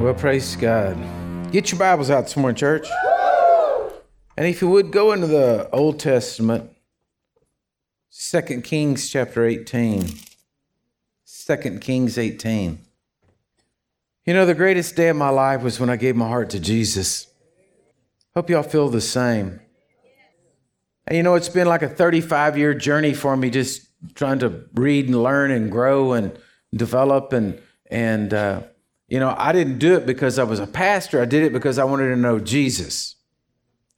Well, praise God. Get your Bibles out this morning, church. And if you would go into the Old Testament, 2 Kings chapter 18. 2 Kings 18. You know, the greatest day of my life was when I gave my heart to Jesus. Hope y'all feel the same. And you know, it's been like a 35 year journey for me just trying to read and learn and grow and develop and, and, uh, you know, I didn't do it because I was a pastor. I did it because I wanted to know Jesus.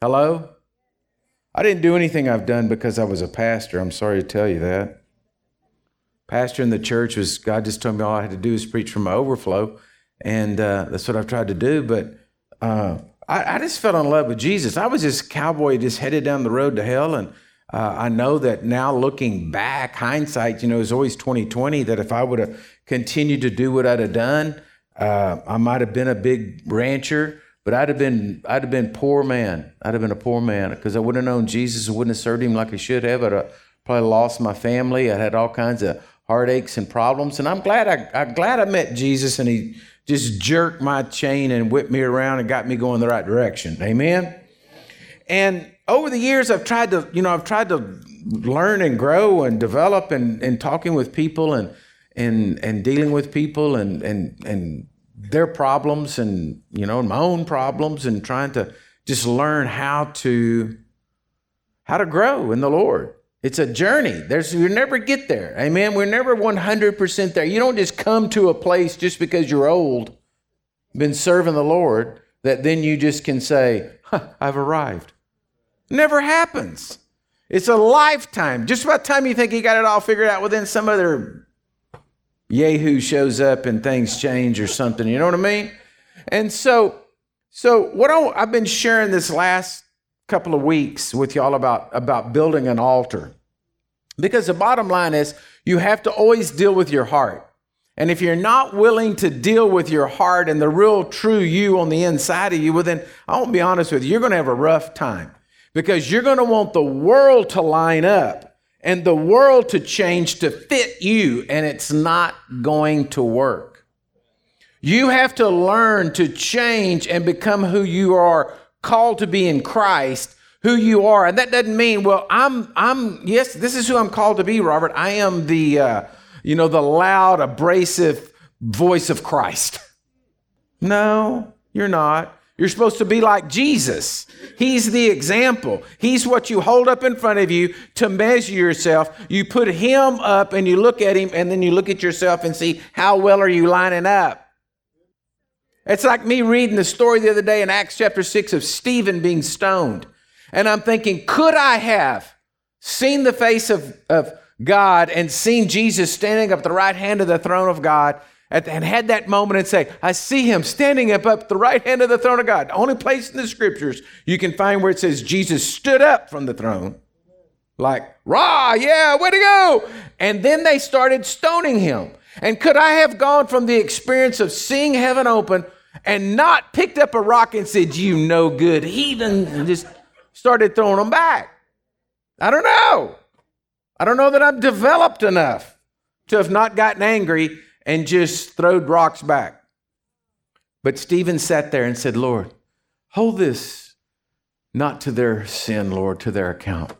Hello? I didn't do anything I've done because I was a pastor. I'm sorry to tell you that. Pastor in the church was, God just told me all I had to do is preach from my overflow. And uh, that's what I've tried to do. But uh, I, I, just fell in love with Jesus. I was this cowboy just headed down the road to hell. And uh, I know that now looking back, hindsight, you know, is always 2020, that if I would have continued to do what I'd have done, uh, I might have been a big rancher, but I'd have been I'd have been poor man. I'd have been a poor man because I wouldn't have known Jesus. I wouldn't have served him like I should have. I'd have probably lost my family. I had all kinds of heartaches and problems. And I'm glad I I'm glad I met Jesus and he just jerked my chain and whipped me around and got me going the right direction. Amen. And over the years, I've tried to, you know, I've tried to learn and grow and develop and, and talking with people and and and dealing with people and and and their problems and you know my own problems and trying to just learn how to how to grow in the Lord. It's a journey. There's you never get there. Amen. We're never 100% there. You don't just come to a place just because you're old, been serving the Lord, that then you just can say, huh, I've arrived. Never happens. It's a lifetime. Just about time you think you got it all figured out, within some other Yahoo shows up and things change or something. You know what I mean? And so, so what I, I've been sharing this last couple of weeks with y'all about about building an altar, because the bottom line is you have to always deal with your heart. And if you're not willing to deal with your heart and the real true you on the inside of you, well, then I won't be honest with you, you're going to have a rough time because you're going to want the world to line up and the world to change to fit you, and it's not going to work. You have to learn to change and become who you are called to be in Christ, who you are. And that doesn't mean, well, I'm, I'm, yes, this is who I'm called to be, Robert. I am the, uh, you know, the loud, abrasive voice of Christ. No, you're not. You're supposed to be like Jesus. He's the example. He's what you hold up in front of you to measure yourself. You put him up and you look at him and then you look at yourself and see how well are you lining up. It's like me reading the story the other day in Acts chapter 6 of Stephen being stoned. And I'm thinking, could I have seen the face of, of God and seen Jesus standing up at the right hand of the throne of God and had that moment and say, I see him standing up at the right hand of the throne of God. The only place in the scriptures you can find where it says Jesus stood up from the throne. Like, rah, yeah, way to go. And then they started stoning him. And could I have gone from the experience of seeing heaven open and not picked up a rock and said, You no good heathen, and just started throwing them back? I don't know. I don't know that I've developed enough to have not gotten angry and just throwed rocks back. But Stephen sat there and said, Lord, hold this not to their sin, Lord, to their account.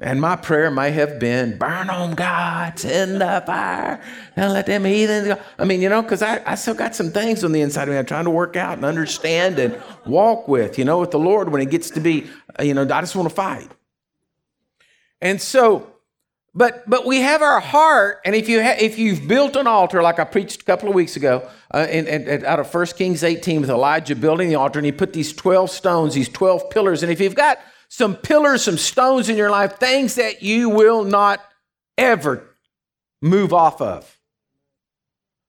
And my prayer may have been, burn on God, send the fire, and let them heathens go. I mean, you know, because I, I still got some things on the inside of me I'm trying to work out and understand and walk with, you know, with the Lord when it gets to be, you know, I just want to fight. And so but but we have our heart, and if you ha- if you've built an altar, like I preached a couple of weeks ago, uh, in, in, out of 1 Kings 18 with Elijah building the altar, and he put these 12 stones, these 12 pillars, and if you've got some pillars, some stones in your life, things that you will not ever move off of.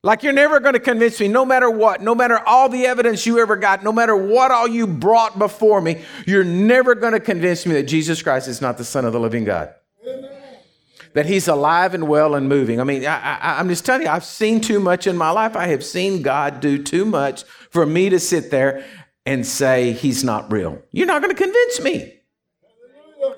Like you're never going to convince me, no matter what, no matter all the evidence you ever got, no matter what all you brought before me, you're never going to convince me that Jesus Christ is not the Son of the living God. Amen that he's alive and well and moving. I mean, I, am just telling you, I've seen too much in my life. I have seen God do too much for me to sit there and say he's not real. You're not going to convince me.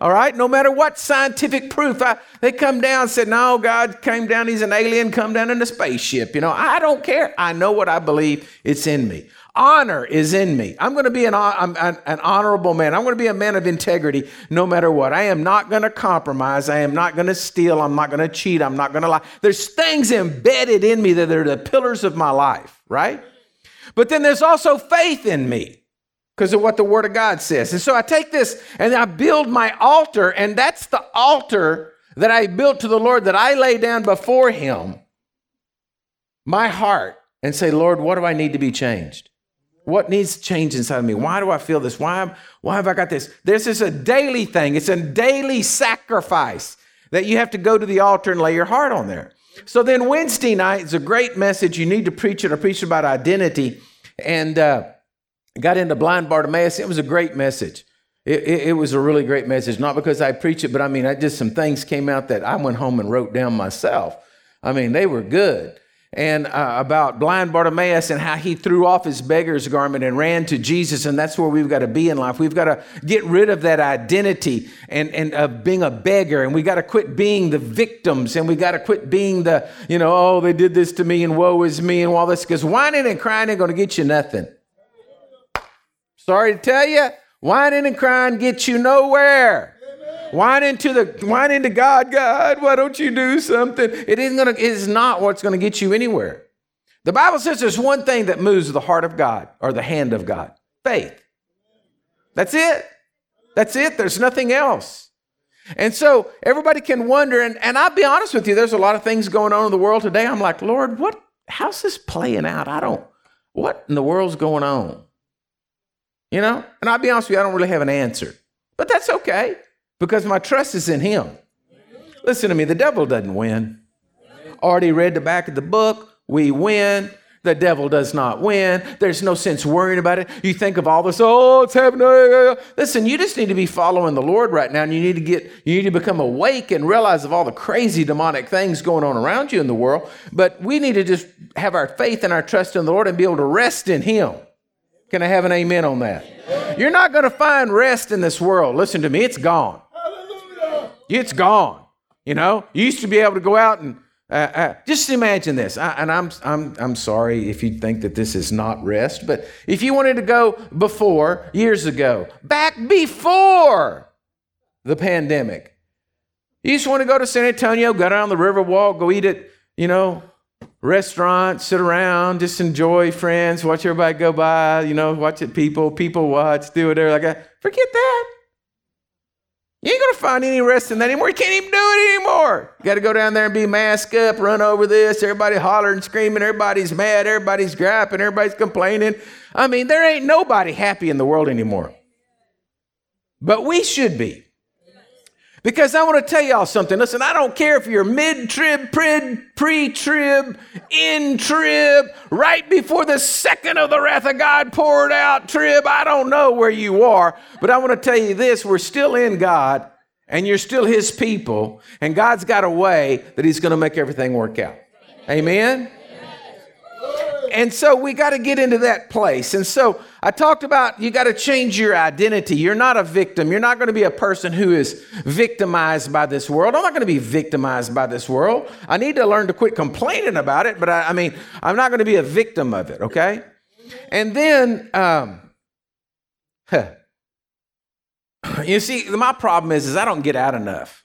All right, no matter what scientific proof, I, they come down and said, No, God came down, he's an alien, come down in a spaceship. You know, I don't care. I know what I believe, it's in me. Honor is in me. I'm going to be an, an, an honorable man. I'm going to be a man of integrity no matter what. I am not going to compromise. I am not going to steal. I'm not going to cheat. I'm not going to lie. There's things embedded in me that are the pillars of my life, right? But then there's also faith in me because of what the Word of God says. And so I take this and I build my altar, and that's the altar that I built to the Lord that I lay down before Him, my heart, and say, Lord, what do I need to be changed? What needs to change inside of me? Why do I feel this? Why, why have I got this? This is a daily thing, it's a daily sacrifice that you have to go to the altar and lay your heart on there. So then Wednesday night is a great message. You need to preach it. I preached about identity. And uh, got into blind Bartimaeus. It was a great message. It, it, it, was a really great message, not because I preach it, but I mean, I just some things came out that I went home and wrote down myself. I mean, they were good. And uh, about blind Bartimaeus and how he threw off his beggar's garment and ran to Jesus. And that's where we've got to be in life. We've got to get rid of that identity and, and of being a beggar. And we've got to quit being the victims. And we've got to quit being the, you know, oh, they did this to me and woe is me and all this. Because whining and crying ain't going to get you nothing. Sorry to tell you, whining and crying gets you nowhere. Whining to the whining to God, God, why don't you do something? It isn't gonna, it is not what's gonna get you anywhere. The Bible says there's one thing that moves the heart of God or the hand of God. Faith. That's it. That's it. There's nothing else. And so everybody can wonder, and, and I'll be honest with you, there's a lot of things going on in the world today. I'm like, Lord, what how's this playing out? I don't, what in the world's going on? You know? And I'll be honest with you, I don't really have an answer. But that's okay because my trust is in Him. Listen to me, the devil doesn't win. Already read the back of the book. We win. The devil does not win. There's no sense worrying about it. You think of all this, oh, it's happening. Listen, you just need to be following the Lord right now, and you need to get, you need to become awake and realize of all the crazy demonic things going on around you in the world. But we need to just have our faith and our trust in the Lord and be able to rest in Him. Can I have an amen on that? You're not going to find rest in this world. Listen to me, it's gone. It's gone. You know, you used to be able to go out and uh, uh, just imagine this. I, and I'm, I'm, I'm sorry if you think that this is not rest, but if you wanted to go before, years ago, back before the pandemic, you just want to go to San Antonio, go down the river walk, go eat at, you know, restaurant, sit around, just enjoy friends, watch everybody go by, you know, watch it people, people watch, do whatever like that. Forget that. You ain't gonna find any rest in that anymore. You can't even do it anymore. You gotta go down there and be masked up, run over this, everybody hollering, screaming, everybody's mad, everybody's griping, everybody's complaining. I mean, there ain't nobody happy in the world anymore. But we should be. Because I want to tell y'all something. Listen, I don't care if you're mid trib, pre trib, in trib, right before the second of the wrath of God poured out trib. I don't know where you are, but I want to tell you this we're still in God, and you're still His people, and God's got a way that He's going to make everything work out. Amen? And so we got to get into that place. And so I talked about you got to change your identity. You're not a victim. You're not going to be a person who is victimized by this world. I'm not going to be victimized by this world. I need to learn to quit complaining about it, but I, I mean, I'm not going to be a victim of it, okay? And then, um, huh. you see, my problem is, is I don't get out enough.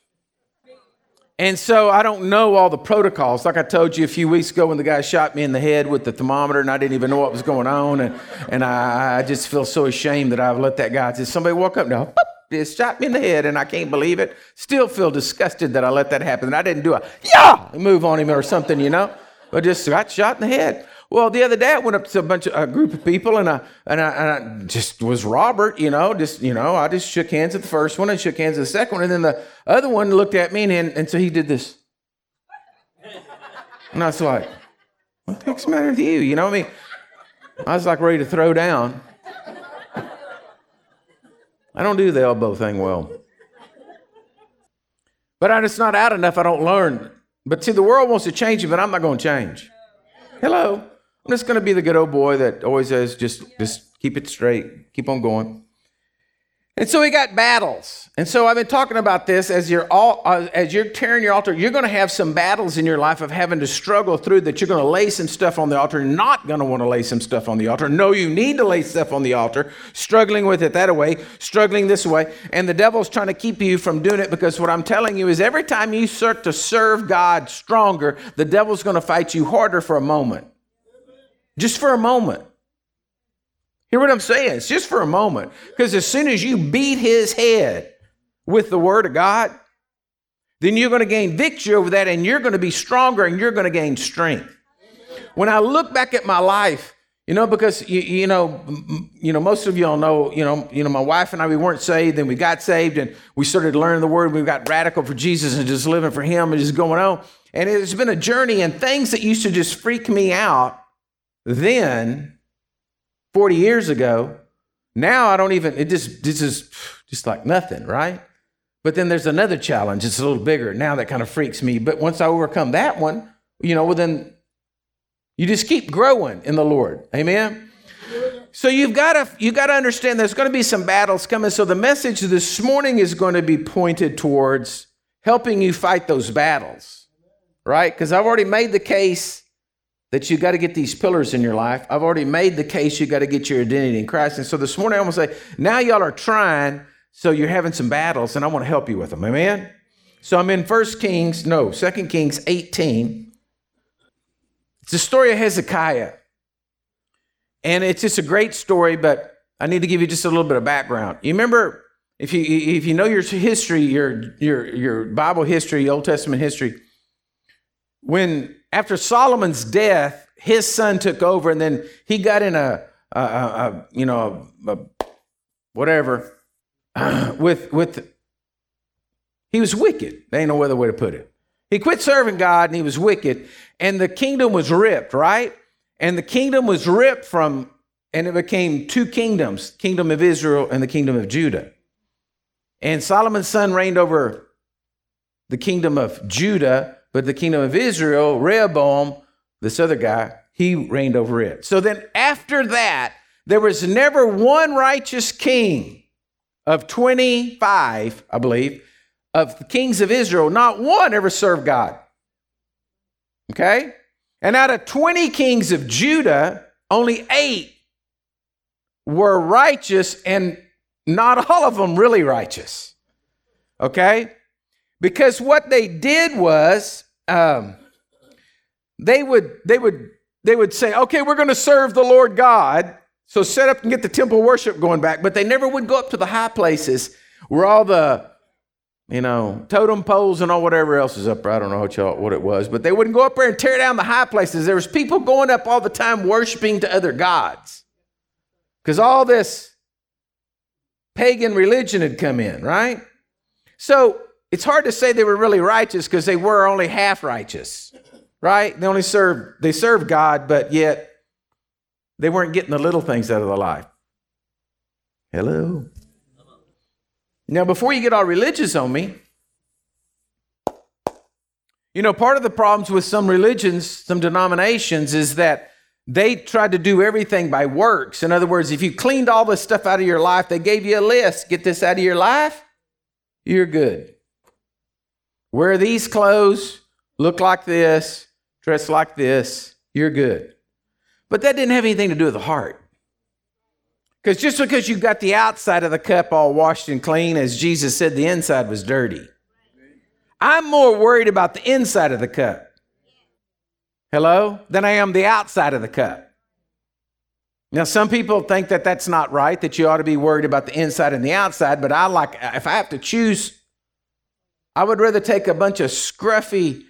And so I don't know all the protocols. Like I told you a few weeks ago when the guy shot me in the head with the thermometer and I didn't even know what was going on. And, and I, I just feel so ashamed that I've let that guy, just somebody walk up now, just shot me in the head and I can't believe it. Still feel disgusted that I let that happen. And I didn't do a, yeah, move on him or something, you know, but just got shot in the head. Well, the other day I went up to a bunch of a group of people and I, and I, and I just was Robert, you know, just you know, I just shook hands at the first one and shook hands at the second one, and then the other one looked at me and and so he did this, and I was like, "What the heck's the matter with you?" You know what I mean? I was like ready to throw down. I don't do the elbow thing well. But I'm just not out enough. I don't learn. But see, the world wants to change you, but I'm not going to change. Hello. I'm just going to be the good old boy that always says, just, just keep it straight, keep on going. And so we got battles. And so I've been talking about this as you're all uh, as you're tearing your altar, you're going to have some battles in your life of having to struggle through that you're going to lay some stuff on the altar, not going to want to lay some stuff on the altar. No, you need to lay stuff on the altar, struggling with it that way, struggling this way, and the devil's trying to keep you from doing it because what I'm telling you is every time you start to serve God stronger, the devil's going to fight you harder for a moment. Just for a moment. Hear what I'm saying? It's just for a moment. Because as soon as you beat his head with the word of God, then you're going to gain victory over that and you're going to be stronger and you're going to gain strength. When I look back at my life, you know, because you, you know, you know, most of y'all know, you know, you know, my wife and I, we weren't saved, then we got saved, and we started learning the word. We got radical for Jesus and just living for Him and just going on. And it's been a journey, and things that used to just freak me out then 40 years ago. Now I don't even, it just, this is just like nothing, right? But then there's another challenge. It's a little bigger. Now that kind of freaks me. But once I overcome that one, you know, well, then you just keep growing in the Lord. Amen. So you've got to you got to understand there's going to be some battles coming. So the message this morning is going to be pointed towards helping you fight those battles. Right? Because I've already made the case that you got to get these pillars in your life. I've already made the case you got to get your identity in Christ. And so this morning I want to say, now y'all are trying, so you're having some battles, and I want to help you with them. Amen? So I'm in First Kings, no, Second Kings 18. It's the story of Hezekiah. And it's just a great story, but I need to give you just a little bit of background. You remember, if you if you know your history, your your your Bible history, Old Testament history, when after Solomon's death, his son took over, and then he got in a, a, a, a you know, whatever, with with. He was wicked. There ain't no other way to put it. He quit serving God, and he was wicked, and the kingdom was ripped, right? And the kingdom was ripped from, and it became two kingdoms: kingdom of Israel and the kingdom of Judah. And Solomon's son reigned over the kingdom of Judah, but the kingdom of Israel, Rehoboam, this other guy, he reigned over it. So then after that, there was never one righteous king of 25, I believe, of the kings of Israel, not one ever served God. Okay? And out of 20 kings of Judah, only eight were righteous, and not all of them really righteous. Okay? Because what they did was um, they would they would they would say, okay, we're going to serve the Lord God. So set up and get the temple worship going back. But they never would go up to the high places where all the you know, totem poles and all whatever else is up there. I don't know what, y'all, what it was, but they wouldn't go up there and tear down the high places. There was people going up all the time worshiping to other gods. Because all this pagan religion had come in, right? So it's hard to say they were really righteous because they were only half righteous, right? They only served, they served God, but yet they weren't getting the little things out of the life. Hello? Now, before you get all religious on me, you know, part of the problems with some religions, some denominations, is that they tried to do everything by works. In other words, if you cleaned all this stuff out of your life, they gave you a list get this out of your life, you're good. Wear these clothes, look like this, dress like this, you're good. But that didn't have anything to do with the heart. Because just because you got the outside of the cup all washed and clean, as Jesus said, the inside was dirty. I'm more worried about the inside of the cup. Hello? Than I am the outside of the cup. Now, some people think that that's not right, that you ought to be worried about the inside and the outside, but I like, if I have to choose I would rather take a bunch of scruffy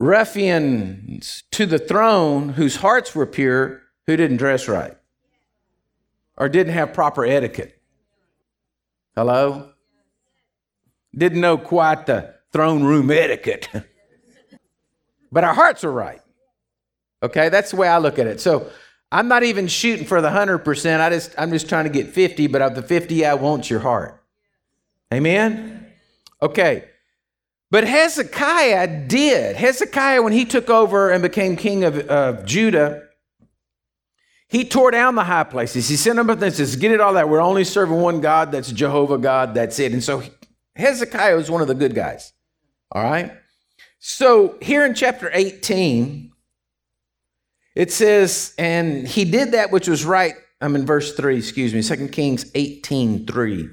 ruffians to the throne whose hearts were pure, who didn't dress right or didn't have proper etiquette. Hello? Didn't know quite the throne room etiquette. but our hearts are right. Okay, that's the way I look at it. So I'm not even shooting for the 100%. I just I'm just trying to get 50, but of the 50 I want your heart. Amen. Okay. But Hezekiah did. Hezekiah, when he took over and became king of, of Judah, He tore down the high places. He sent them up and says, Get it all that. We're only serving one God. That's Jehovah God. That's it. And so Hezekiah was one of the good guys. All right. So here in chapter 18, it says, And he did that which was right. I'm in verse 3, excuse me, 2 Kings 18 3.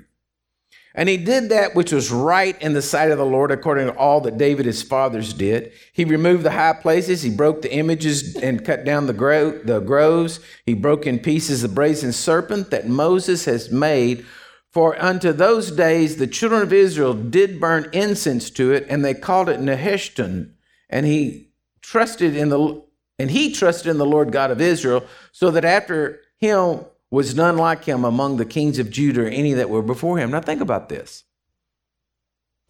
And he did that which was right in the sight of the Lord, according to all that David his fathers did. He removed the high places, he broke the images and cut down the, gro- the groves. He broke in pieces the brazen serpent that Moses has made. For unto those days the children of Israel did burn incense to it, and they called it Nehushtan. And he trusted in the and he trusted in the Lord God of Israel, so that after him was none like him among the kings of Judah or any that were before him. Now think about this.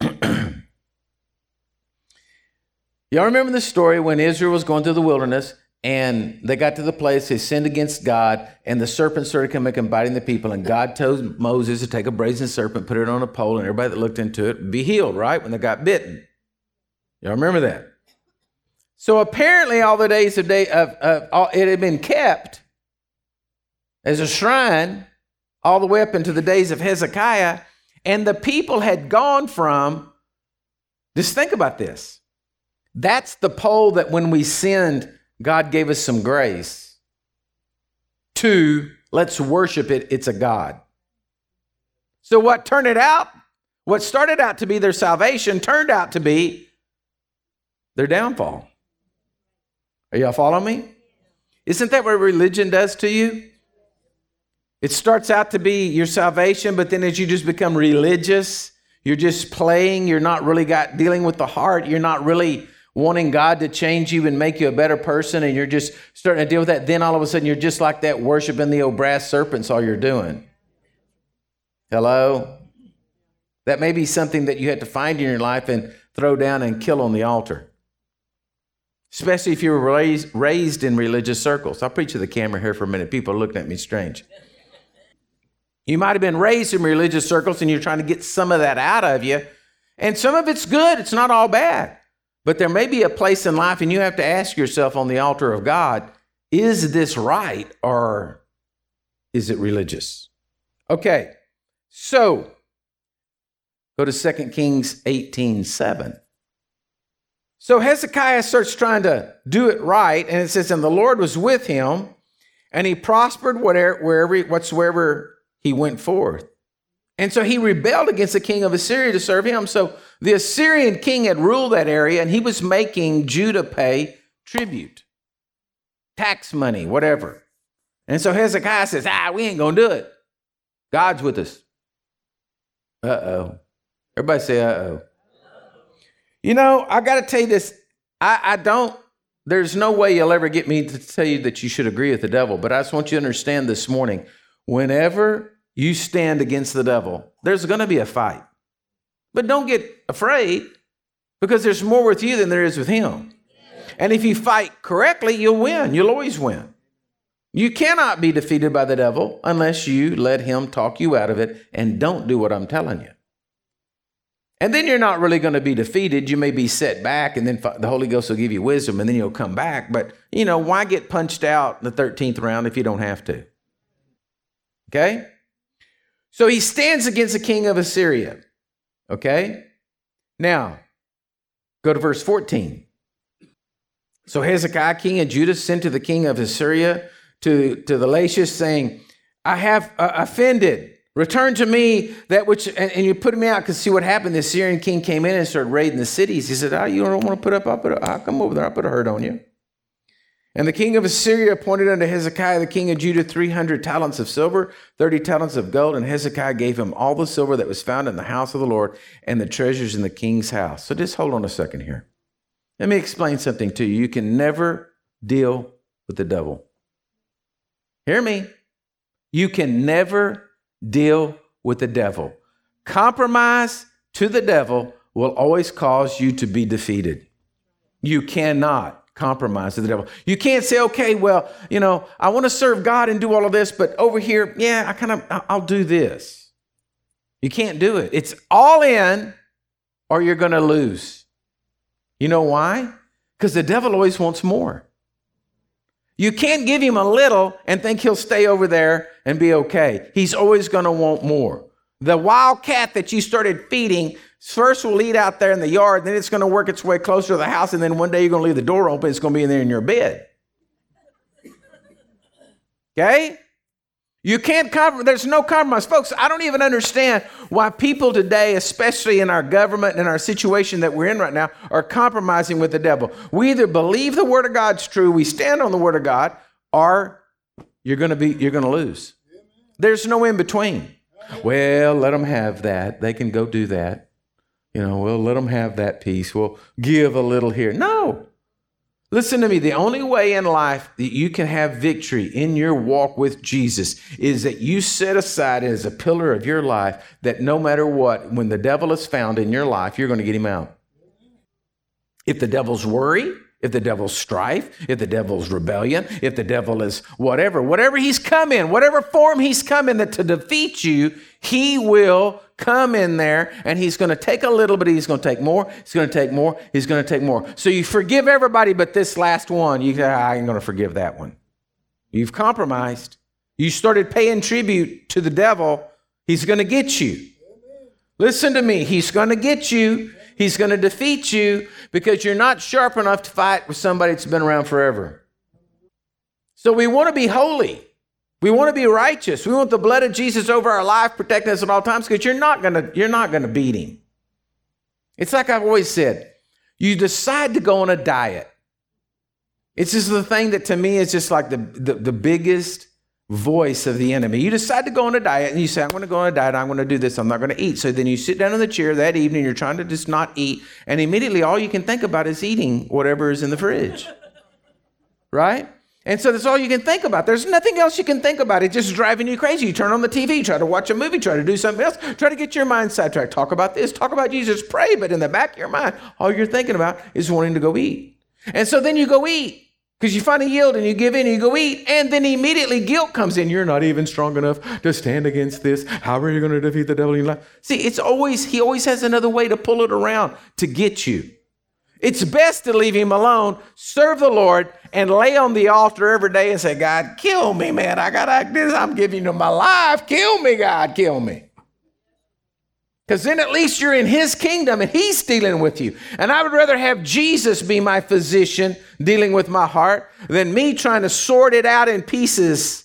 Y'all remember the story when Israel was going through the wilderness and they got to the place they sinned against God and the serpent started coming and biting the people and God told Moses to take a brazen serpent, put it on a pole, and everybody that looked into it be healed, right? When they got bitten. Y'all remember that? So apparently, all the days of day of, of all, it had been kept as a shrine all the way up into the days of Hezekiah. And the people had gone from, just think about this. That's the pole that when we sinned, God gave us some grace. To let's worship it, it's a God. So, what turned it out, what started out to be their salvation, turned out to be their downfall. Are y'all following me? Isn't that what religion does to you? It starts out to be your salvation, but then as you just become religious, you're just playing, you're not really got dealing with the heart, you're not really wanting God to change you and make you a better person, and you're just starting to deal with that, then all of a sudden you're just like that worshiping the old brass serpents all you're doing. Hello? That may be something that you had to find in your life and throw down and kill on the altar. Especially if you were raised, raised in religious circles. I'll preach to the camera here for a minute. People are looking at me strange. You might have been raised in religious circles and you're trying to get some of that out of you. And some of it's good, it's not all bad. But there may be a place in life, and you have to ask yourself on the altar of God is this right or is it religious? Okay, so go to 2 Kings 18 7. So Hezekiah starts trying to do it right, and it says, And the Lord was with him, and he prospered whatever, wherever, whatsoever he went forth. And so he rebelled against the king of Assyria to serve him. So the Assyrian king had ruled that area and he was making Judah pay tribute, tax money, whatever. And so Hezekiah says, ah, we ain't going to do it. God's with us. Uh oh. Everybody say, uh oh. You know, I got to tell you this. I, I don't, there's no way you'll ever get me to tell you that you should agree with the devil, but I just want you to understand this morning whenever you stand against the devil, there's going to be a fight. But don't get afraid because there's more with you than there is with him. And if you fight correctly, you'll win. You'll always win. You cannot be defeated by the devil unless you let him talk you out of it and don't do what I'm telling you. And then you're not really going to be defeated. You may be set back, and then the Holy Ghost will give you wisdom, and then you'll come back. But, you know, why get punched out in the 13th round if you don't have to? Okay? So he stands against the king of Assyria. Okay? Now, go to verse 14. So Hezekiah, king of Judah, sent to the king of Assyria, to, to the Lachish, saying, I have uh, offended. Return to me that which, and, and you put me out because see what happened. The Syrian king came in and started raiding the cities. He said, Oh, you don't want to put up, I'll, put I'll come over there, I'll put a hurt on you. And the king of Assyria appointed unto Hezekiah the king of Judah 300 talents of silver, 30 talents of gold, and Hezekiah gave him all the silver that was found in the house of the Lord and the treasures in the king's house. So just hold on a second here. Let me explain something to you. You can never deal with the devil. Hear me. You can never deal with the devil. Compromise to the devil will always cause you to be defeated. You cannot compromise to the devil. You can't say, okay, well, you know, I want to serve God and do all of this, but over here, yeah, I kind of, I'll do this. You can't do it. It's all in or you're going to lose. You know why? Because the devil always wants more. You can't give him a little and think he'll stay over there and be okay. He's always going to want more. The wild cat that you started feeding first we'll eat out there in the yard, then it's going to work its way closer to the house, and then one day you're going to leave the door open. It's going to be in there in your bed. Okay? You can't compromise. There's no compromise. Folks, I don't even understand why people today, especially in our government and our situation that we're in right now, are compromising with the devil. We either believe the word of God's true, we stand on the word of God, or you're going to be you're going to lose. There's no in between. Well, let them have that. They can go do that. You know, we'll let them have that piece. We'll give a little here. No. Listen to me. The only way in life that you can have victory in your walk with Jesus is that you set aside as a pillar of your life that no matter what, when the devil is found in your life, you're going to get him out. If the devil's worry, if the devil's strife, if the devil's rebellion, if the devil is whatever, whatever he's come in, whatever form he's come in that to defeat you, he will come in there and he's going to take a little bit, he's going to take more, he's going to take more, he's going to take more. So you forgive everybody, but this last one, you say, I ain't going to forgive that one. You've compromised. You started paying tribute to the devil, he's going to get you. Listen to me, he's going to get you. He's going to defeat you because you're not sharp enough to fight with somebody that's been around forever. So we want to be holy. We want to be righteous. We want the blood of Jesus over our life, protecting us at all times, because you're not gonna, you're not gonna beat him. It's like I've always said, you decide to go on a diet. It's just the thing that to me is just like the, the, the biggest voice of the enemy. You decide to go on a diet and you say, I'm going to go on a diet, I'm going to do this, I'm not going to eat. So then you sit down in the chair that evening, you're trying to just not eat, and immediately all you can think about is eating whatever is in the fridge. right? And so that's all you can think about. There's nothing else you can think about. It's just driving you crazy. You turn on the TV, try to watch a movie, try to do something else, try to get your mind sidetracked. Talk about this, talk about Jesus, pray, but in the back of your mind, all you're thinking about is wanting to go eat. And so then you go eat because you find a yield and you give in and you go eat, and then immediately guilt comes in. You're not even strong enough to stand against this. How are you going to defeat the devil in your life? See, it's always, he always has another way to pull it around to get you. It's best to leave him alone, serve the Lord, and lay on the altar every day and say, God, kill me, man. I got to act this. I'm giving you my life. Kill me, God, kill me. Because then at least you're in his kingdom and he's dealing with you. And I would rather have Jesus be my physician dealing with my heart than me trying to sort it out in pieces.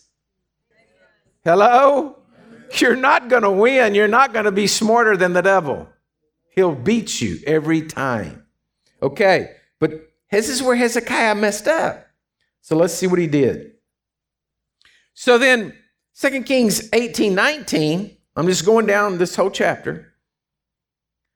Hello? You're not going to win. You're not going to be smarter than the devil. He'll beat you every time. Okay, but this is where Hezekiah messed up. So let's see what he did. So then, 2 Kings 18 19, I'm just going down this whole chapter.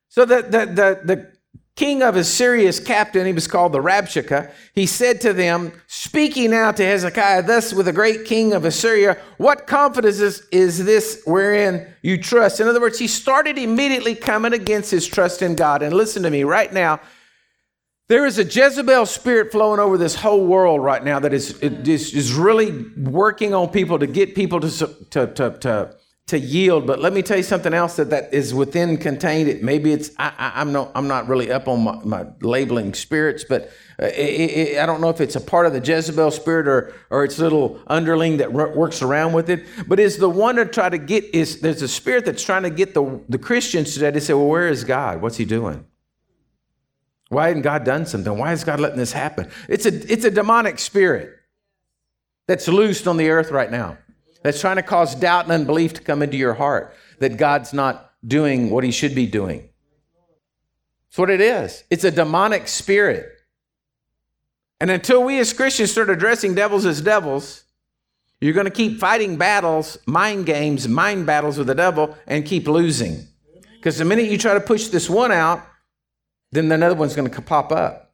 So the, the, the, the king of Assyria's captain, he was called the Rabshakeh, he said to them, speaking now to Hezekiah, thus with the great king of Assyria, what confidence is, is this wherein you trust? In other words, he started immediately coming against his trust in God. And listen to me right now, there is a Jezebel spirit flowing over this whole world right now that is, is, is really working on people to get people to, to, to, to, to yield. But let me tell you something else that, that is within contained. It, maybe it's, I, I, am not, I'm not really up on my, my labeling spirits, but uh, it, it, I don't know if it's a part of the Jezebel spirit or, or it's little underling that works around with it. But is the one to try to get, is there's a spirit that's trying to get the, the Christians today to say, well, where is God? What's he doing? Why hadn't God done something? Why is God letting this happen? It's a, it's a demonic spirit that's loosed on the earth right now that's trying to cause doubt and unbelief to come into your heart that God's not doing what he should be doing. That's what it is. It's a demonic spirit. And until we as Christians start addressing devils as devils, you're going to keep fighting battles, mind games, mind battles with the devil, and keep losing. Because the minute you try to push this one out, then another one's going to pop up.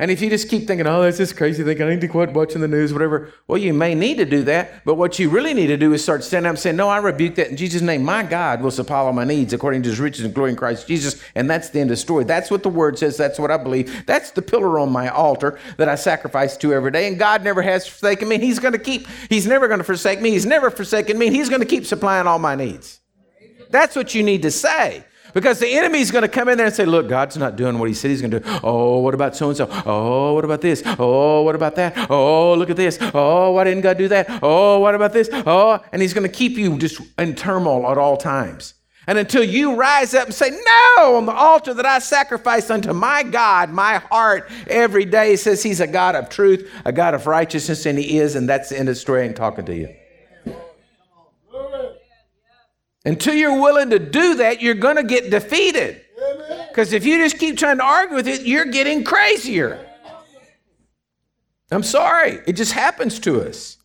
And if you just keep thinking, oh, that's just crazy thing, I need to quit watching the news, whatever, well, you may need to do that. But what you really need to do is start standing up and saying, no, I rebuke that in Jesus' name. My God will supply all my needs according to his riches and glory in Christ Jesus. And that's the end of the story. That's what the word says. That's what I believe. That's the pillar on my altar that I sacrifice to every day. And God never has forsaken me. He's going to keep, he's never going to forsake me. He's never forsaken me. He's going to keep supplying all my needs. That's what you need to say. Because the enemy's going to come in there and say, Look, God's not doing what he said he's going to do. Oh, what about so and so? Oh, what about this? Oh, what about that? Oh, look at this. Oh, why didn't God do that? Oh, what about this? Oh, and he's going to keep you just in turmoil at all times. And until you rise up and say, No, on the altar that I sacrifice unto my God, my heart every day says He's a God of truth, a God of righteousness, and He is, and that's the end of the story. Ain't talking to you. Until you're willing to do that, you're going to get defeated. Because if you just keep trying to argue with it, you're getting crazier. I'm sorry, it just happens to us.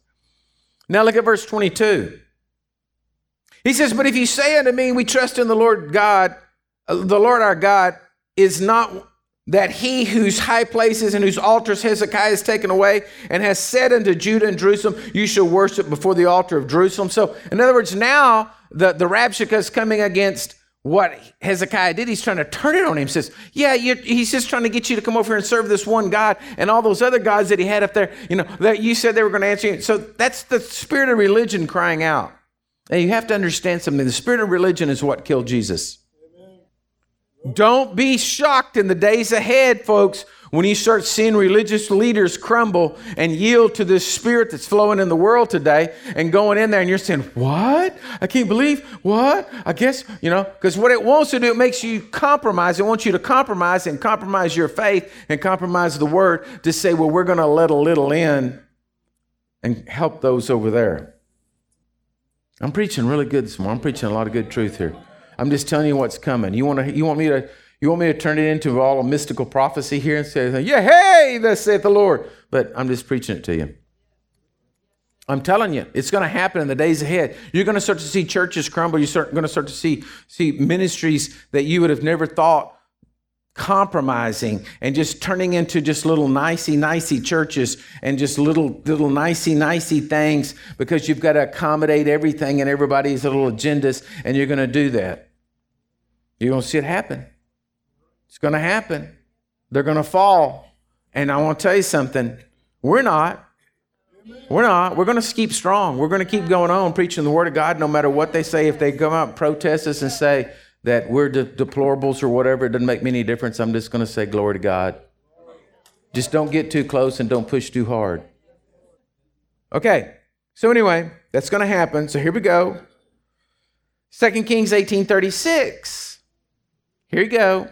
Now look at verse 22. He says, But if you say unto me, We trust in the Lord God, uh, the Lord our God, is not that he whose high places and whose altars Hezekiah has taken away and has said unto Judah and Jerusalem, You shall worship before the altar of Jerusalem. So, in other words, now the, the Rabshakeh is coming against what Hezekiah did. He's trying to turn it on him. He says, Yeah, he's just trying to get you to come over here and serve this one God and all those other gods that he had up there, you know, that you said they were going to answer you. So that's the spirit of religion crying out. And you have to understand something. The spirit of religion is what killed Jesus. Don't be shocked in the days ahead, folks, when you start seeing religious leaders crumble and yield to this spirit that's flowing in the world today and going in there and you're saying, What? I can't believe what? I guess, you know, because what it wants to do, it makes you compromise. It wants you to compromise and compromise your faith and compromise the word to say, Well, we're going to let a little in and help those over there. I'm preaching really good this morning. I'm preaching a lot of good truth here. I'm just telling you what's coming. You want to? You want me to? You want me to turn it into all a mystical prophecy here and say, "Yeah, hey, thus saith the Lord," but I'm just preaching it to you. I'm telling you, it's going to happen in the days ahead. You're going to start to see churches crumble. You're going to start to see see ministries that you would have never thought compromising and just turning into just little nicey nicey churches and just little little nicey nicey things because you've got to accommodate everything and everybody's little agendas and you're going to do that you're going to see it happen it's going to happen they're going to fall and i want to tell you something we're not we're not. We're going to keep strong. We're going to keep going on preaching the word of God no matter what they say. If they come out and protest us and say, that we're de- deplorables or whatever, it doesn't make me any difference. I'm just going to say glory to God. Just don't get too close and don't push too hard. Okay, so anyway, that's going to happen. So here we go. 2 Kings 18:36. Here you go.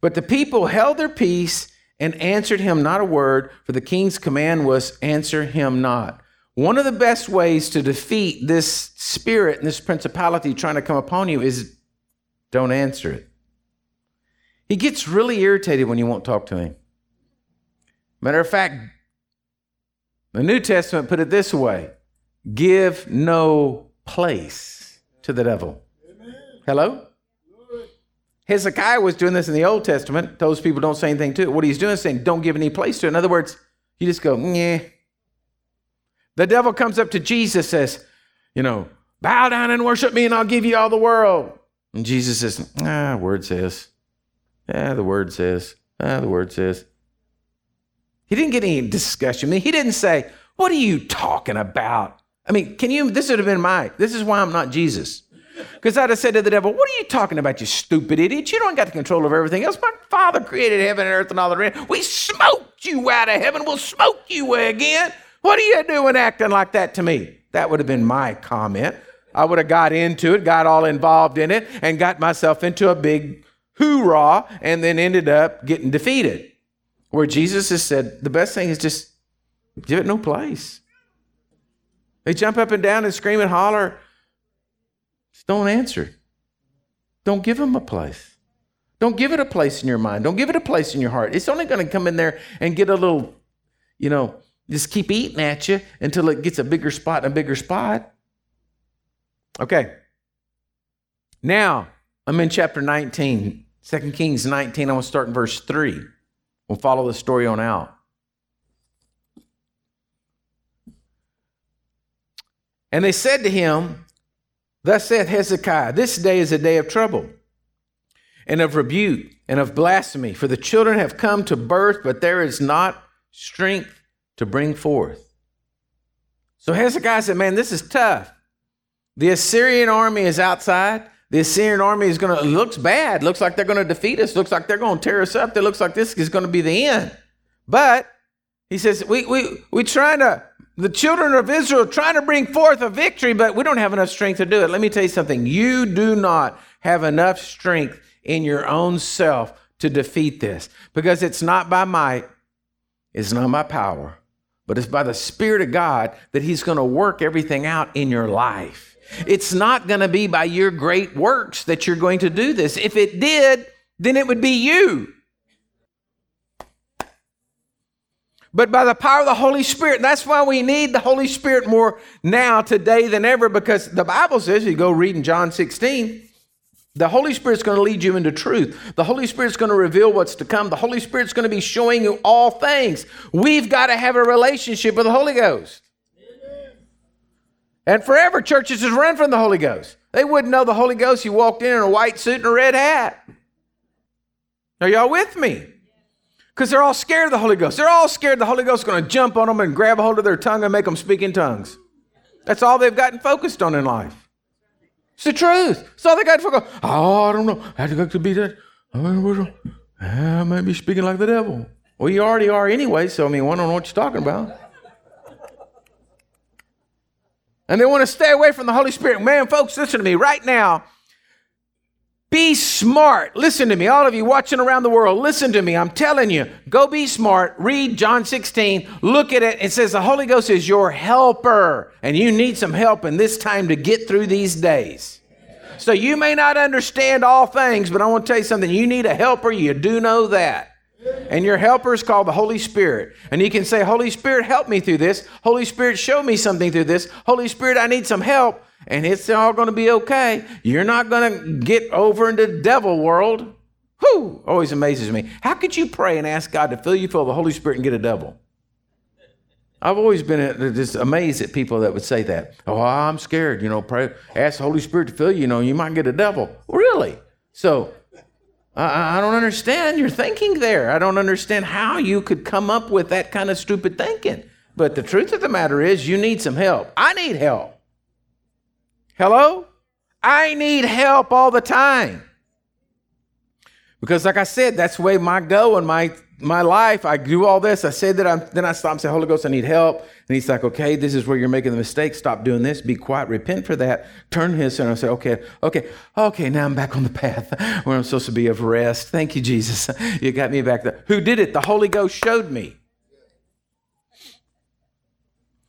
But the people held their peace and answered him not a word, for the king's command was answer him not. One of the best ways to defeat this spirit and this principality trying to come upon you is don't answer it. He gets really irritated when you won't talk to him. Matter of fact, the New Testament put it this way give no place to the devil. Amen. Hello? Hezekiah was doing this in the Old Testament. Those people don't say anything to it. What he's doing is saying, don't give any place to it. In other words, you just go, yeah. The devil comes up to Jesus, says, you know, bow down and worship me, and I'll give you all the world. And Jesus says, ah, word says. Yeah, the word says. Ah, the word says. He didn't get any discussion. I mean, he didn't say, What are you talking about? I mean, can you? This would have been my, this is why I'm not Jesus. Because I'd have said to the devil, What are you talking about, you stupid idiot? You don't got the control of everything else. My Father created heaven and earth and all that around. We smoked you out of heaven. We'll smoke you again. What are you doing acting like that to me? That would have been my comment. I would have got into it, got all involved in it, and got myself into a big hoorah, and then ended up getting defeated. Where Jesus has said, the best thing is just give it no place. They jump up and down and scream and holler. Just don't answer. Don't give him a place. Don't give it a place in your mind. Don't give it a place in your heart. It's only going to come in there and get a little, you know, just keep eating at you until it gets a bigger spot and a bigger spot. Okay. Now, I'm in chapter 19, 2 Kings 19. I want to start in verse 3. We'll follow the story on out. And they said to him, Thus saith Hezekiah, This day is a day of trouble, and of rebuke, and of blasphemy, for the children have come to birth, but there is not strength to bring forth. So Hezekiah said, Man, this is tough. The Assyrian army is outside. the Assyrian army is going to, looks bad. Looks like they're going to defeat us. Looks like they're going to tear us up. It looks like this is going to be the end. But he says, we, we, we trying to, the children of Israel trying to bring forth a victory, but we don't have enough strength to do it. Let me tell you something. You do not have enough strength in your own self to defeat this because it's not by might, it's not by power, but it's by the Spirit of God that He's going to work everything out in your life. It's not going to be by your great works that you're going to do this. If it did, then it would be you. But by the power of the Holy Spirit, that's why we need the Holy Spirit more now, today than ever, because the Bible says, you go read in John 16, the Holy Spirit's going to lead you into truth. The Holy Spirit's going to reveal what's to come. The Holy Spirit's going to be showing you all things. We've got to have a relationship with the Holy Ghost. And forever, churches just run from the Holy Ghost. They wouldn't know the Holy Ghost. You walked in in a white suit and a red hat. Are y'all with me? Because they're all scared of the Holy Ghost. They're all scared the Holy Ghost is going to jump on them and grab a hold of their tongue and make them speak in tongues. That's all they've gotten focused on in life. It's the truth. That's all they got focused on. Oh, I don't know. I have to go to be that. I might be speaking like the devil. Well, you already are anyway, so I mean, I don't know what you're talking about. And they want to stay away from the Holy Spirit. Man, folks, listen to me right now. Be smart. Listen to me. All of you watching around the world, listen to me. I'm telling you, go be smart. Read John 16. Look at it. It says the Holy Ghost is your helper, and you need some help in this time to get through these days. So you may not understand all things, but I want to tell you something. You need a helper. You do know that. And your helper is called the Holy Spirit. And you can say, Holy Spirit, help me through this. Holy Spirit, show me something through this. Holy Spirit, I need some help. And it's all going to be okay. You're not going to get over into the devil world. Whew, always amazes me. How could you pray and ask God to fill you full of the Holy Spirit and get a devil? I've always been just amazed at people that would say that. Oh, I'm scared. You know, pray, ask the Holy Spirit to fill you. You know, you might get a devil. Really? So I, I don't understand your thinking there. I don't understand how you could come up with that kind of stupid thinking. But the truth of the matter is, you need some help. I need help. Hello? I need help all the time. Because, like I said, that's the way my go and my my life, I do all this. I say that I'm, then I stop and say, Holy Ghost, I need help. And he's like, okay, this is where you're making the mistake. Stop doing this. Be quiet. Repent for that. Turn his and I say, okay, okay, okay, now I'm back on the path where I'm supposed to be of rest. Thank you, Jesus. You got me back there. Who did it? The Holy Ghost showed me.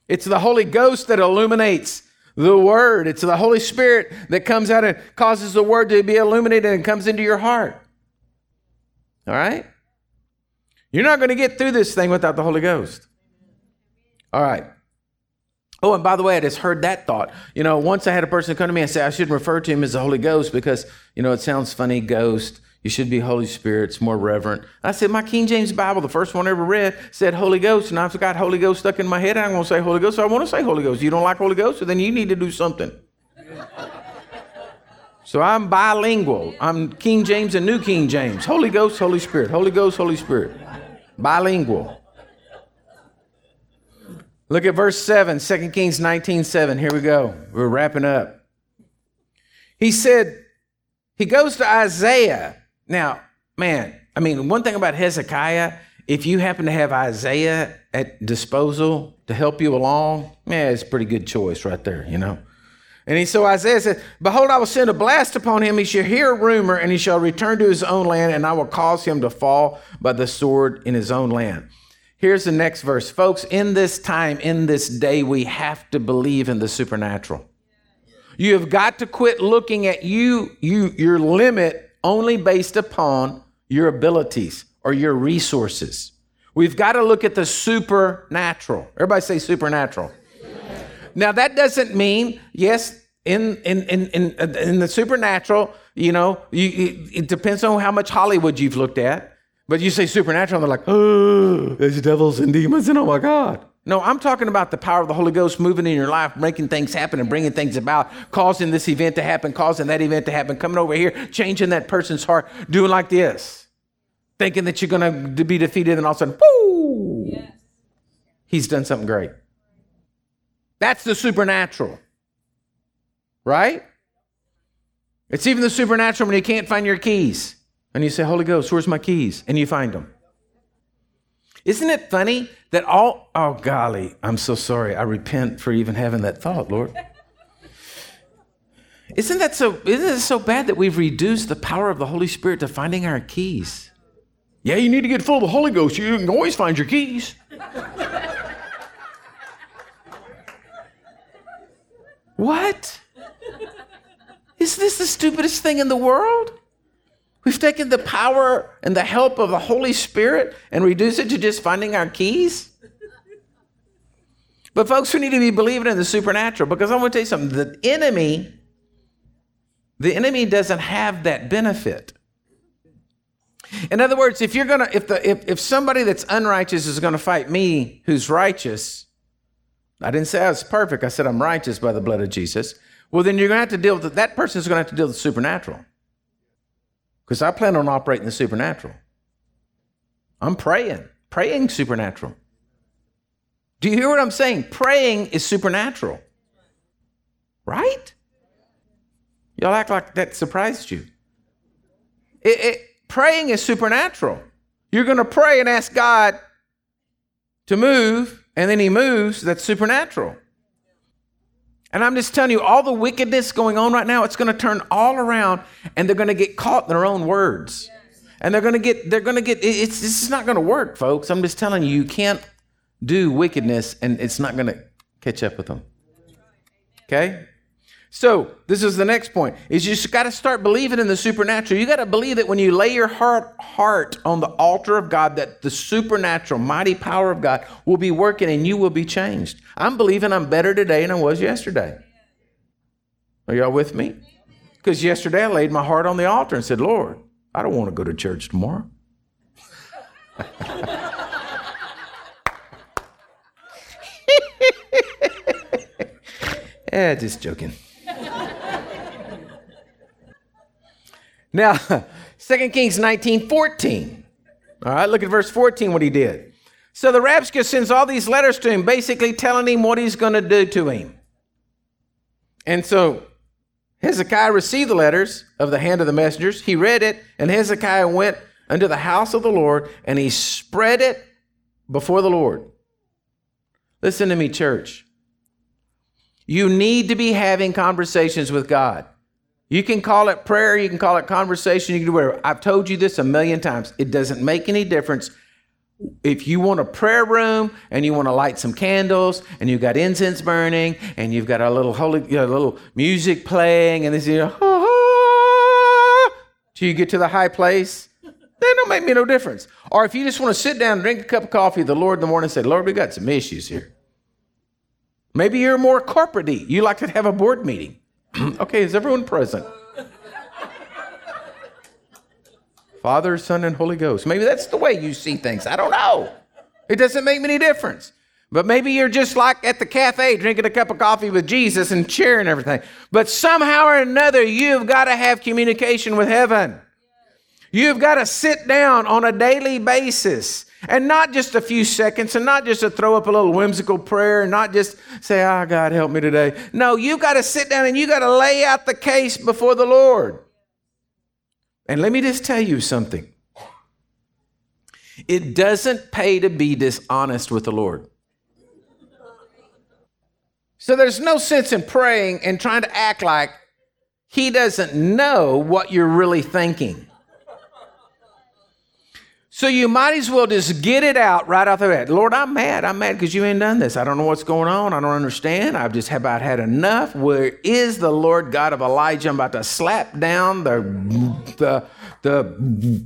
It's the Holy Ghost that illuminates the Word. It's the Holy Spirit that comes out and causes the Word to be illuminated and comes into your heart. All right? You're not going to get through this thing without the Holy Ghost. All right. Oh, and by the way, I just heard that thought. You know, once I had a person come to me and say I shouldn't refer to him as the Holy Ghost because, you know, it sounds funny, ghost. You should be Holy Spirit. It's more reverent. I said, my King James Bible, the first one I ever read, said Holy Ghost, and I've got Holy Ghost stuck in my head. I'm going to say Holy Ghost, so I want to say Holy Ghost. You don't like Holy Ghost, so then you need to do something. so I'm bilingual. I'm King James and New King James. Holy Ghost, Holy Spirit. Holy Ghost, Holy Spirit. Bilingual. Look at verse 7, 2 Kings 19 7. Here we go. We're wrapping up. He said, he goes to Isaiah. Now, man, I mean, one thing about Hezekiah, if you happen to have Isaiah at disposal to help you along, man, it's a pretty good choice right there, you know. And he, so Isaiah said, Behold, I will send a blast upon him. He shall hear a rumor, and he shall return to his own land, and I will cause him to fall by the sword in his own land. Here's the next verse. Folks, in this time, in this day, we have to believe in the supernatural. You have got to quit looking at you, you your limit only based upon your abilities or your resources. We've got to look at the supernatural. Everybody say supernatural. Now that doesn't mean yes. In in in in, uh, in the supernatural, you know, you, it depends on how much Hollywood you've looked at. But you say supernatural, and they're like, oh, there's devils and demons, and oh my God. No, I'm talking about the power of the Holy Ghost moving in your life, making things happen and bringing things about, causing this event to happen, causing that event to happen, coming over here, changing that person's heart, doing like this, thinking that you're going to be defeated, and all of a sudden, whoo, yes. he's done something great. That's the supernatural. Right? It's even the supernatural when you can't find your keys. And you say, Holy Ghost, where's my keys? And you find them. Isn't it funny that all, oh golly, I'm so sorry. I repent for even having that thought, Lord. Isn't that so, isn't it so bad that we've reduced the power of the Holy Spirit to finding our keys? Yeah, you need to get full of the Holy Ghost. You can always find your keys. what? Is this the stupidest thing in the world? We've taken the power and the help of the Holy Spirit and reduced it to just finding our keys. But, folks, we need to be believing in the supernatural because I want to tell you something. The enemy, the enemy doesn't have that benefit. In other words, if you're gonna, if the if, if somebody that's unrighteous is gonna fight me who's righteous, I didn't say I was perfect. I said I'm righteous by the blood of Jesus. Well, then you're gonna have to deal with that person's gonna have to deal with the supernatural. Because I plan on operating the supernatural. I'm praying, praying supernatural. Do you hear what I'm saying? Praying is supernatural. Right? Y'all act like that surprised you. It, it, praying is supernatural. You're going to pray and ask God to move, and then He moves. That's supernatural. And I'm just telling you, all the wickedness going on right now, it's going to turn all around and they're going to get caught in their own words. And they're going to get, they're going to get, it's, this is not going to work, folks. I'm just telling you, you can't do wickedness and it's not going to catch up with them. Okay? So this is the next point: is you just got to start believing in the supernatural. You got to believe that when you lay your heart heart on the altar of God, that the supernatural, mighty power of God will be working and you will be changed. I'm believing I'm better today than I was yesterday. Are y'all with me? Because yesterday I laid my heart on the altar and said, Lord, I don't want to go to church tomorrow. yeah, just joking. Now, 2 Kings 19 14. All right, look at verse 14, what he did. So the Rabshakeh sends all these letters to him, basically telling him what he's going to do to him. And so Hezekiah received the letters of the hand of the messengers. He read it, and Hezekiah went unto the house of the Lord, and he spread it before the Lord. Listen to me, church. You need to be having conversations with God. You can call it prayer, you can call it conversation, you can do whatever. I've told you this a million times. It doesn't make any difference. If you want a prayer room and you want to light some candles and you've got incense burning and you've got a little holy, you know, little music playing and this, you know, ah, till you get to the high place, that don't make me no difference. Or if you just want to sit down drink a cup of coffee the Lord in the morning say, Lord, we got some issues here. Maybe you're more corporate You like to have a board meeting. okay, is everyone present? Father, Son, and Holy Ghost. Maybe that's the way you see things. I don't know. It doesn't make any difference. But maybe you're just like at the cafe drinking a cup of coffee with Jesus and sharing everything. But somehow or another, you've got to have communication with heaven. You've got to sit down on a daily basis and not just a few seconds, and not just to throw up a little whimsical prayer, and not just say, Ah, oh, God, help me today. No, you've got to sit down and you got to lay out the case before the Lord. And let me just tell you something it doesn't pay to be dishonest with the Lord. So there's no sense in praying and trying to act like He doesn't know what you're really thinking. So you might as well just get it out right off the bat. Lord, I'm mad. I'm mad because you ain't done this. I don't know what's going on. I don't understand. I've just about had enough. Where is the Lord God of Elijah? I'm about to slap down the, the, the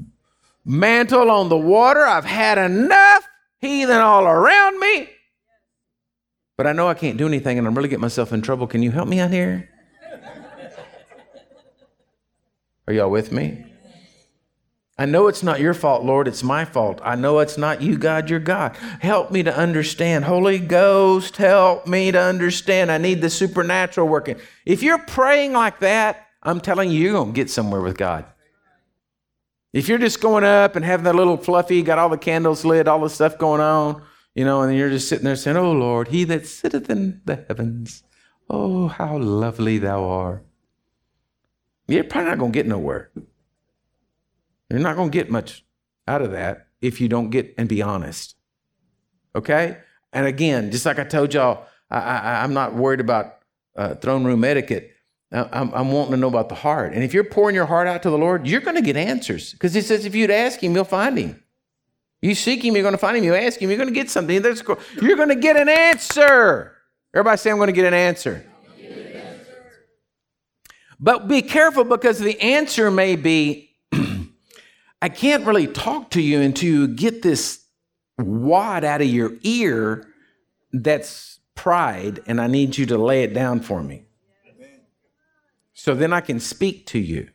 mantle on the water. I've had enough. Heathen all around me. But I know I can't do anything and I'm really getting myself in trouble. Can you help me out here? Are y'all with me? I know it's not your fault, Lord, it's my fault. I know it's not you, God, you're God. Help me to understand. Holy Ghost, help me to understand. I need the supernatural working. If you're praying like that, I'm telling you, you're going to get somewhere with God. If you're just going up and having that little fluffy, got all the candles lit, all the stuff going on, you know, and you're just sitting there saying, Oh Lord, he that sitteth in the heavens, oh, how lovely thou art. you're probably not going to get nowhere. You're not going to get much out of that if you don't get and be honest. Okay? And again, just like I told y'all, I, I'm not worried about uh, throne room etiquette. I'm, I'm wanting to know about the heart. And if you're pouring your heart out to the Lord, you're going to get answers. Because He says if you'd ask Him, you'll find Him. You seek Him, you're going to find Him. You ask Him, you're going to get something. You're going to get an answer. Everybody say, I'm going to get an answer. But be careful because the answer may be I can't really talk to you until you get this wad out of your ear that's pride, and I need you to lay it down for me. So then I can speak to you.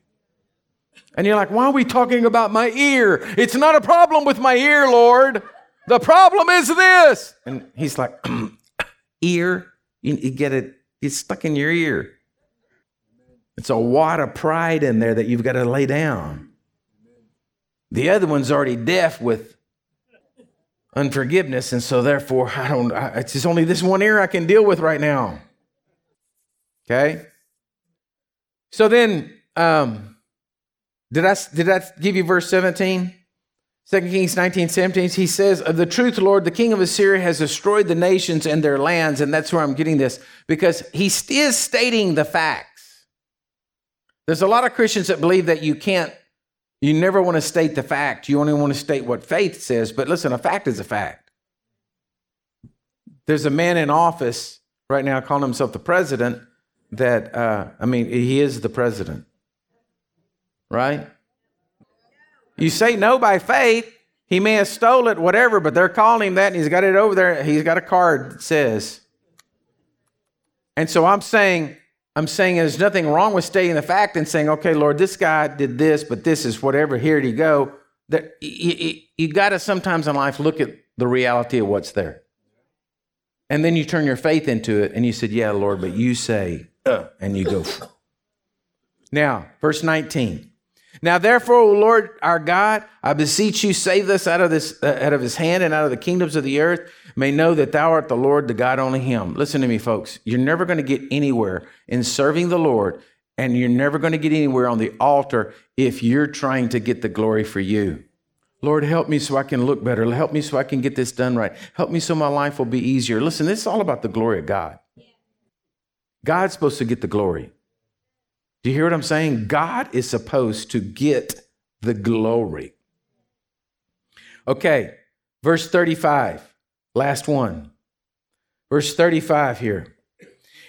And you're like, why are we talking about my ear? It's not a problem with my ear, Lord. The problem is this. And he's like, ear? You, you get it, it's stuck in your ear. It's a wad of pride in there that you've got to lay down. The other one's already deaf with unforgiveness, and so therefore, I don't. I, it's just only this one ear I can deal with right now. Okay. So then, um, did I did I give you verse seventeen? 2 Kings 19, 17, he says, Of the truth, Lord, the king of Assyria has destroyed the nations and their lands. And that's where I'm getting this because he is stating the facts. There's a lot of Christians that believe that you can't, you never want to state the fact. You only want to state what faith says. But listen, a fact is a fact. There's a man in office right now calling himself the president that, uh, I mean, he is the president, right? You say no by faith. He may have stole it, whatever, but they're calling him that, and he's got it over there. He's got a card that says. And so I'm saying, I'm saying there's nothing wrong with stating the fact and saying, okay, Lord, this guy did this, but this is whatever. Here you go. That you, you, you got to sometimes in life look at the reality of what's there. And then you turn your faith into it and you said, Yeah, Lord, but you say, uh, and you go. now, verse 19. Now, therefore, O Lord our God, I beseech you, save us out of this, uh, out of his hand and out of the kingdoms of the earth. May know that thou art the Lord, the God only Him. Listen to me, folks. You're never going to get anywhere in serving the Lord, and you're never going to get anywhere on the altar if you're trying to get the glory for you. Lord, help me so I can look better. Help me so I can get this done right. Help me so my life will be easier. Listen, this is all about the glory of God. God's supposed to get the glory. Do you hear what I'm saying? God is supposed to get the glory. Okay, verse 35, last one. Verse 35 here.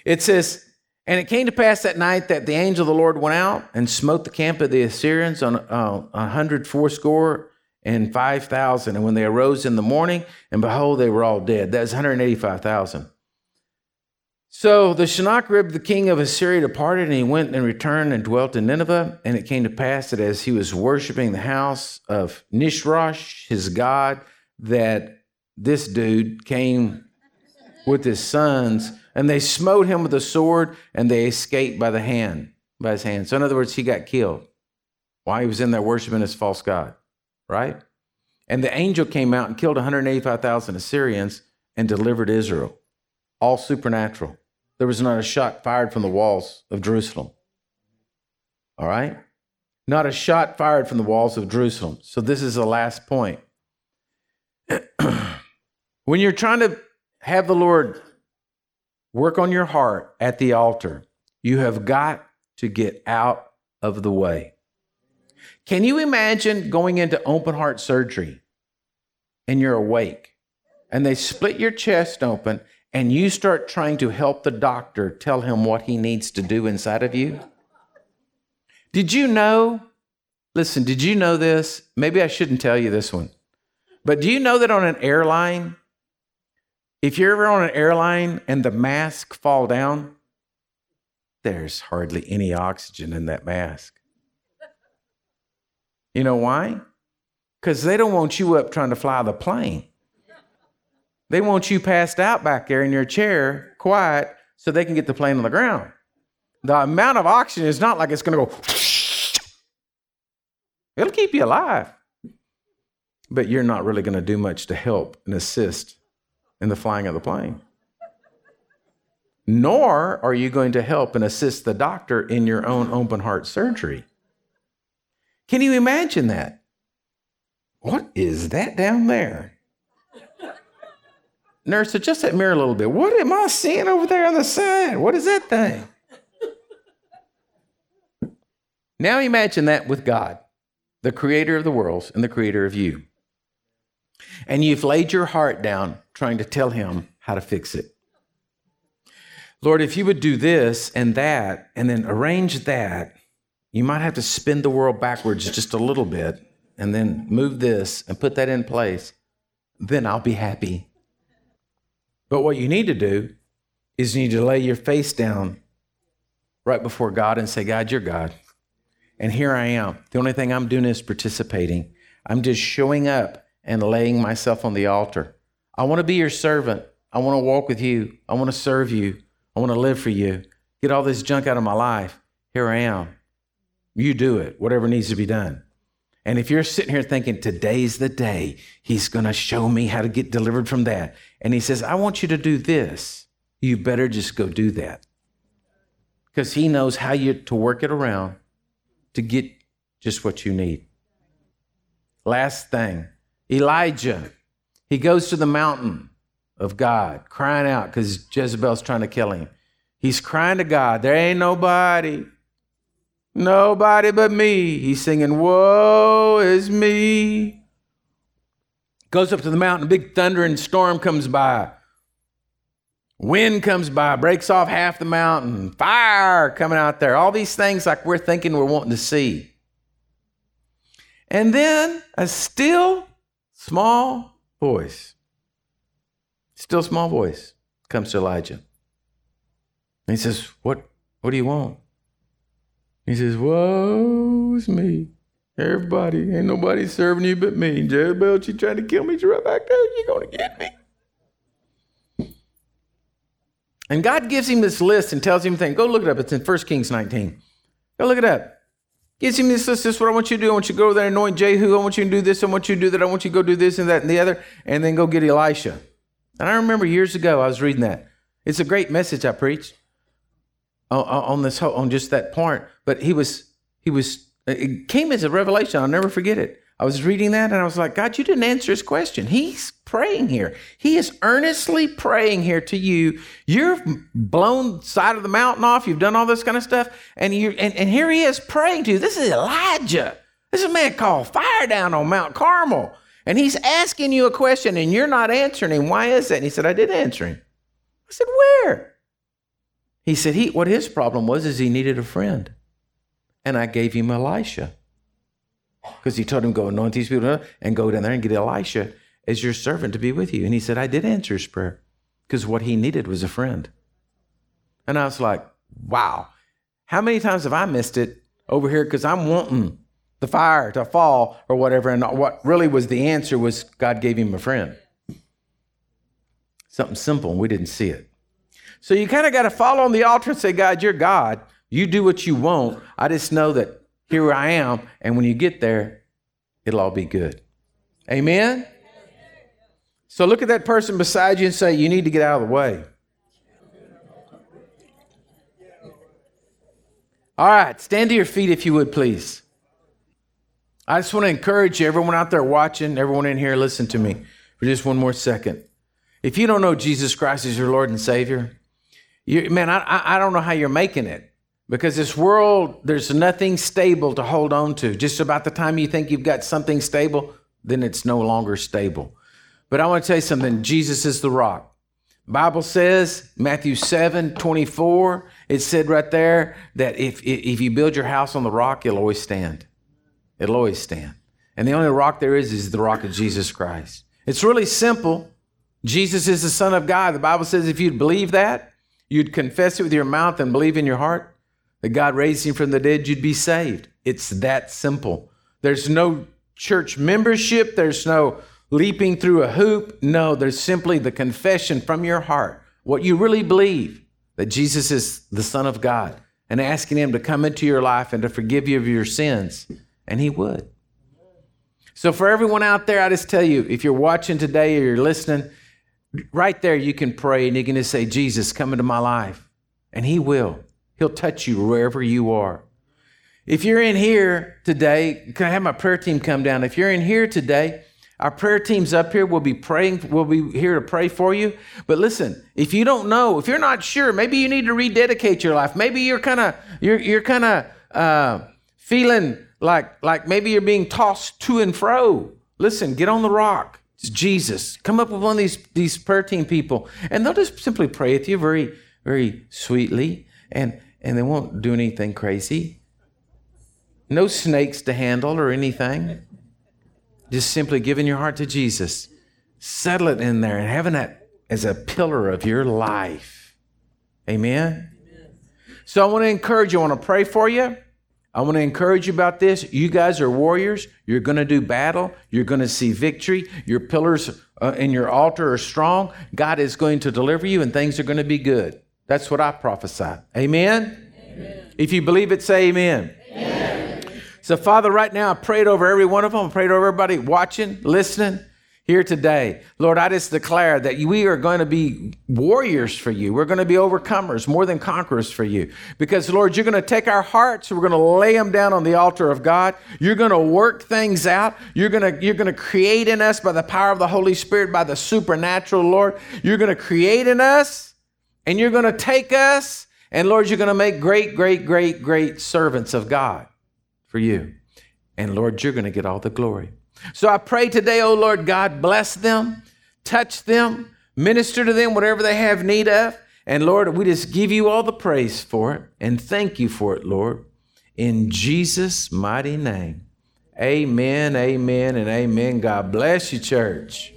It says, And it came to pass that night that the angel of the Lord went out and smote the camp of the Assyrians on uh, a hundred fourscore and five thousand. And when they arose in the morning, and behold, they were all dead. That's 185,000. So the Sennacherib, the king of Assyria, departed, and he went and returned and dwelt in Nineveh. And it came to pass that as he was worshiping the house of Nisroch, his god, that this dude came with his sons, and they smote him with a sword, and they escaped by the hand, by his hand. So in other words, he got killed while he was in there worshiping his false god, right? And the angel came out and killed 185,000 Assyrians and delivered Israel all supernatural. There was not a shot fired from the walls of Jerusalem. All right? Not a shot fired from the walls of Jerusalem. So, this is the last point. when you're trying to have the Lord work on your heart at the altar, you have got to get out of the way. Can you imagine going into open heart surgery and you're awake and they split your chest open and you start trying to help the doctor tell him what he needs to do inside of you? Did you know? Listen, did you know this? Maybe I shouldn't tell you this one. But do you know that on an airline, if you're ever on an airline and the mask fall down, there's hardly any oxygen in that mask. You know why? Because they don't want you up trying to fly the plane. They want you passed out back there in your chair, quiet, so they can get the plane on the ground. The amount of oxygen is not like it's going to go. It'll keep you alive. But you're not really going to do much to help and assist in the flying of the plane. nor are you going to help and assist the doctor in your own open heart surgery. Can you imagine that? What is that down there? Nurse, adjust that mirror a little bit. What am I seeing over there on the side? What is that thing? Now imagine that with God, the creator of the worlds and the creator of you. And you've laid your heart down trying to tell him how to fix it. Lord, if you would do this and that and then arrange that, you might have to spin the world backwards just a little bit and then move this and put that in place. Then I'll be happy. But what you need to do is you need to lay your face down right before God and say, God, you're God. And here I am. The only thing I'm doing is participating. I'm just showing up and laying myself on the altar. I want to be your servant. I want to walk with you. I want to serve you. I want to live for you. Get all this junk out of my life. Here I am. You do it, whatever needs to be done. And if you're sitting here thinking, today's the day, he's going to show me how to get delivered from that. And he says, I want you to do this. You better just go do that. Because he knows how you to work it around to get just what you need. Last thing Elijah, he goes to the mountain of God, crying out because Jezebel's trying to kill him. He's crying to God, There ain't nobody, nobody but me. He's singing, Woe is me. Goes up to the mountain, big thunder and storm comes by. Wind comes by, breaks off half the mountain, fire coming out there, all these things like we're thinking we're wanting to see. And then a still small voice, still small voice comes to Elijah. And he says, What, what do you want? He says, Woe's me. Everybody, ain't nobody serving you but me. Jezebel, she tried to kill me. She's right back there. You're going to get me. And God gives him this list and tells him, thing. go look it up. It's in 1 Kings 19. Go look it up. Gives him this list. This is what I want you to do. I want you to go there and anoint Jehu. I want you to do this. I want you to do that. I want you to go do this and that and the other. And then go get Elisha. And I remember years ago, I was reading that. It's a great message I preached on, this whole, on just that part. But he was, he was, it came as a revelation. I'll never forget it. I was reading that and I was like, God, you didn't answer his question. He's praying here. He is earnestly praying here to you. You've blown side of the mountain off. You've done all this kind of stuff. And you and, and here he is praying to you. This is Elijah. This is a man called fire down on Mount Carmel. And he's asking you a question and you're not answering him. Why is that? And he said, I did answer him. I said, Where? He said, he, what his problem was is he needed a friend. And I gave him Elisha because he told him, Go anoint these people and go down there and get Elisha as your servant to be with you. And he said, I did answer his prayer because what he needed was a friend. And I was like, Wow, how many times have I missed it over here because I'm wanting the fire to fall or whatever? And what really was the answer was God gave him a friend. Something simple, and we didn't see it. So you kind of got to fall on the altar and say, God, you're God. You do what you want. I just know that here I am. And when you get there, it'll all be good. Amen? So look at that person beside you and say, You need to get out of the way. All right, stand to your feet if you would, please. I just want to encourage you, everyone out there watching, everyone in here, listen to me for just one more second. If you don't know Jesus Christ as your Lord and Savior, you, man, I, I don't know how you're making it. Because this world, there's nothing stable to hold on to. Just about the time you think you've got something stable, then it's no longer stable. But I want to tell you something Jesus is the rock. Bible says, Matthew 7 24, it said right there that if, if you build your house on the rock, it'll always stand. It'll always stand. And the only rock there is is the rock of Jesus Christ. It's really simple. Jesus is the Son of God. The Bible says if you'd believe that, you'd confess it with your mouth and believe in your heart, that God raised him from the dead, you'd be saved. It's that simple. There's no church membership, there's no leaping through a hoop. No, there's simply the confession from your heart, what you really believe that Jesus is the Son of God, and asking Him to come into your life and to forgive you of your sins, and He would. So, for everyone out there, I just tell you if you're watching today or you're listening, right there you can pray and you can say, Jesus, come into my life. And He will. He'll touch you wherever you are. If you're in here today, can I have my prayer team come down? If you're in here today, our prayer team's up here. We'll be praying. We'll be here to pray for you. But listen, if you don't know, if you're not sure, maybe you need to rededicate your life. Maybe you're kind of you're you're kind of uh, feeling like like maybe you're being tossed to and fro. Listen, get on the rock. It's Jesus. Come up with one of these these prayer team people, and they'll just simply pray with you very very sweetly, and and they won't do anything crazy. No snakes to handle or anything. Just simply giving your heart to Jesus. Settle it in there and having that as a pillar of your life. Amen? Amen. So I want to encourage you. I want to pray for you. I want to encourage you about this. You guys are warriors. You're going to do battle. You're going to see victory. Your pillars uh, in your altar are strong. God is going to deliver you, and things are going to be good. That's what I prophesy. Amen? amen. If you believe it, say amen. amen. So, Father, right now, I prayed over every one of them. I prayed over everybody watching, listening here today. Lord, I just declare that we are going to be warriors for you. We're going to be overcomers, more than conquerors for you. Because, Lord, you're going to take our hearts, we're going to lay them down on the altar of God. You're going to work things out. You're going to, you're going to create in us by the power of the Holy Spirit, by the supernatural, Lord. You're going to create in us, and you're going to take us, and Lord, you're going to make great, great, great, great servants of God for you. And Lord, you're going to get all the glory. So I pray today, oh Lord God, bless them, touch them, minister to them whatever they have need of. And Lord, we just give you all the praise for it and thank you for it, Lord. In Jesus' mighty name. Amen, amen, and amen. God bless you, church.